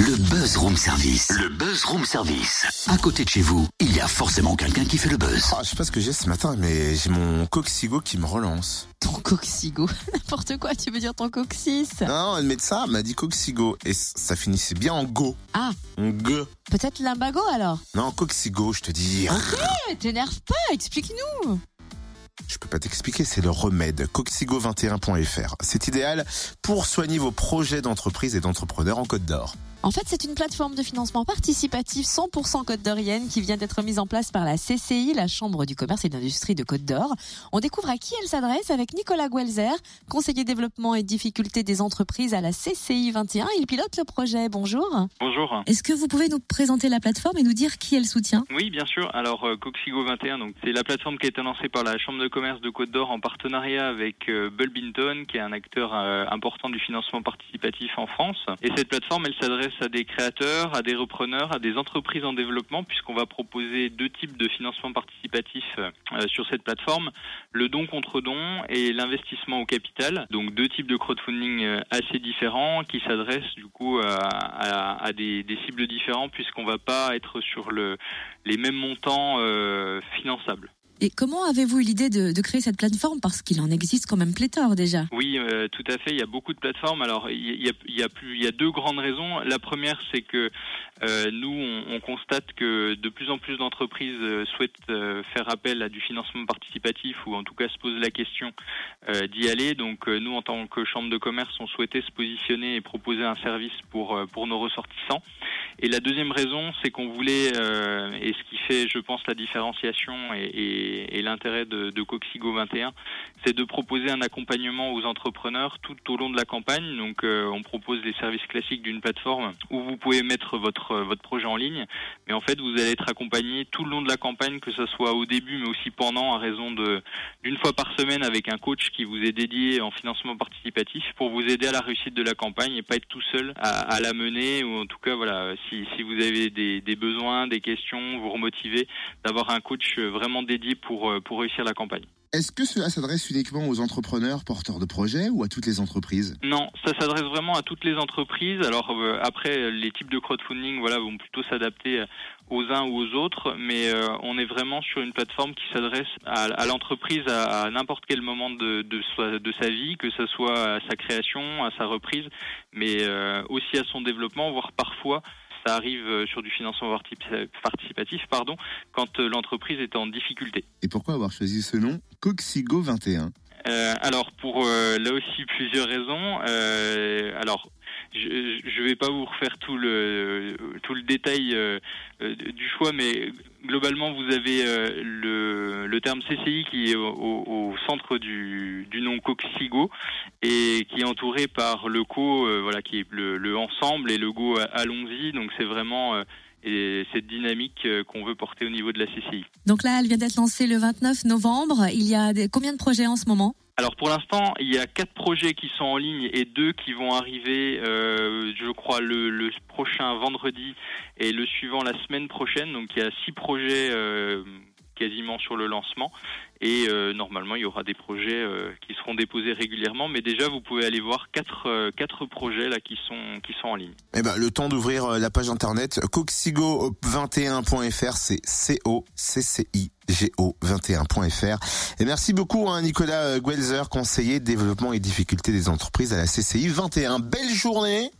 Le Buzz Room Service. Le Buzz Room Service. À côté de chez vous, il y a forcément quelqu'un qui fait le buzz. Ah, je sais pas ce que j'ai ce matin, mais j'ai mon coccygo qui me relance. Ton coccygo. N'importe quoi, tu veux dire ton coccyx? Non, le médecin m'a dit coccygo et ça finissait bien en go. Ah, En go. peut-être lumbago alors? Non, coccygo, je te dis. Eh, T'énerve pas, explique-nous Je peux pas t'expliquer, c'est le remède. coccygo21.fr. C'est idéal pour soigner vos projets d'entreprise et d'entrepreneurs en Côte d'Or. En fait, c'est une plateforme de financement participatif 100% Côte d'Orienne qui vient d'être mise en place par la CCI, la Chambre du commerce et d'industrie de Côte d'Or. On découvre à qui elle s'adresse avec Nicolas Guelzer, conseiller développement et difficultés des entreprises à la CCI 21. Il pilote le projet. Bonjour. Bonjour. Est-ce que vous pouvez nous présenter la plateforme et nous dire qui elle soutient? Oui, bien sûr. Alors, euh, Coxigo 21, donc c'est la plateforme qui a été lancée par la Chambre de commerce de Côte d'Or en partenariat avec euh, Bulbington, qui est un acteur euh, important du financement participatif en France. Et cette plateforme, elle s'adresse à des créateurs, à des repreneurs, à des entreprises en développement, puisqu'on va proposer deux types de financement participatif euh, sur cette plateforme le don contre don et l'investissement au capital. Donc deux types de crowdfunding euh, assez différents qui s'adressent du coup à, à- des, cibles différentes puisqu'on va pas être sur le, les mêmes montants euh, finançables. Et comment avez-vous eu l'idée de, créer cette plateforme? Parce qu'il en existe quand même pléthore déjà. Oui, euh, tout à fait. Il y a beaucoup de plateformes. Alors, il y a, il y a plus, il y a deux grandes raisons. La première, c'est que euh, nous, on, on constate que de plus en plus d'entreprises euh, souhaitent faire appel à du financement participatif ou en tout cas se posent la question d'y aller. Donc, nous, en tant que chambre de commerce, on souhaitait se positionner et proposer un service pour pour nos ressortissants. Et la deuxième raison, c'est qu'on voulait, euh, et ce qui fait, je pense, la différenciation et, et- et l'intérêt de, de Coxigo 21, c'est de proposer un accompagnement aux entrepreneurs tout au long de la campagne. Donc, euh, on propose les services classiques d'une plateforme où vous pouvez mettre votre euh, votre projet en ligne, mais en fait, vous allez être accompagné tout le long de la campagne, que ce soit au début, mais aussi pendant, à raison de d'une fois par semaine avec un coach qui vous est dédié en financement participatif pour vous aider à la réussite de la campagne et pas être tout seul à, à la mener ou en tout cas voilà si, si vous avez des, des besoins, des questions, vous remotiver d'avoir un coach vraiment dédié pour euh, pour réussir la campagne. Est-ce que cela s'adresse uniquement aux entrepreneurs porteurs de projets ou à toutes les entreprises? Non, ça s'adresse vraiment à toutes les entreprises. Alors euh, après, les types de crowdfunding, voilà, vont plutôt s'adapter aux uns ou aux autres, mais euh, on est vraiment sur une plateforme qui s'adresse à, à l'entreprise à, à n'importe quel moment de, de, sa, de sa vie, que ce soit à sa création, à sa reprise, mais euh, aussi à son développement, voire parfois ça arrive euh, sur du financement particip- participatif, pardon, quand euh, l'entreprise est en difficulté. Et pourquoi avoir choisi ce nom Coccygo 21 Euh, alors pour euh, là aussi plusieurs raisons. Euh, alors je je vais pas vous refaire tout le tout le détail euh, euh, du choix, mais globalement vous avez euh, le le terme CCI qui est au, centre du du nom Coxigo et qui est entouré par le co voilà qui est le, le ensemble et le go allons-y. Donc c'est vraiment et cette dynamique qu'on veut porter au niveau de la CCI. Donc là, elle vient d'être lancée le 29 novembre. Il y a des- combien de projets en ce moment? Alors pour l'instant, il y a quatre projets qui sont en ligne et deux qui vont arriver, euh, je crois, le, prochain vendredi et le suivant la semaine prochaine. Donc il y a six projets euh, quasiment sur le lancement et euh, normalement il y aura des projets qui seront déposés régulièrement. Mais déjà vous pouvez aller voir quatre quatre projets là qui sont qui sont en ligne. Eh ben, le temps d'ouvrir la page internet coccygo21.fr, c'est C-O-C-C-I-G-O21.fr. Et merci beaucoup, hein, Nicolas euh, Guelzer, conseiller développement et difficultés des entreprises à la CCI 21. Belle journée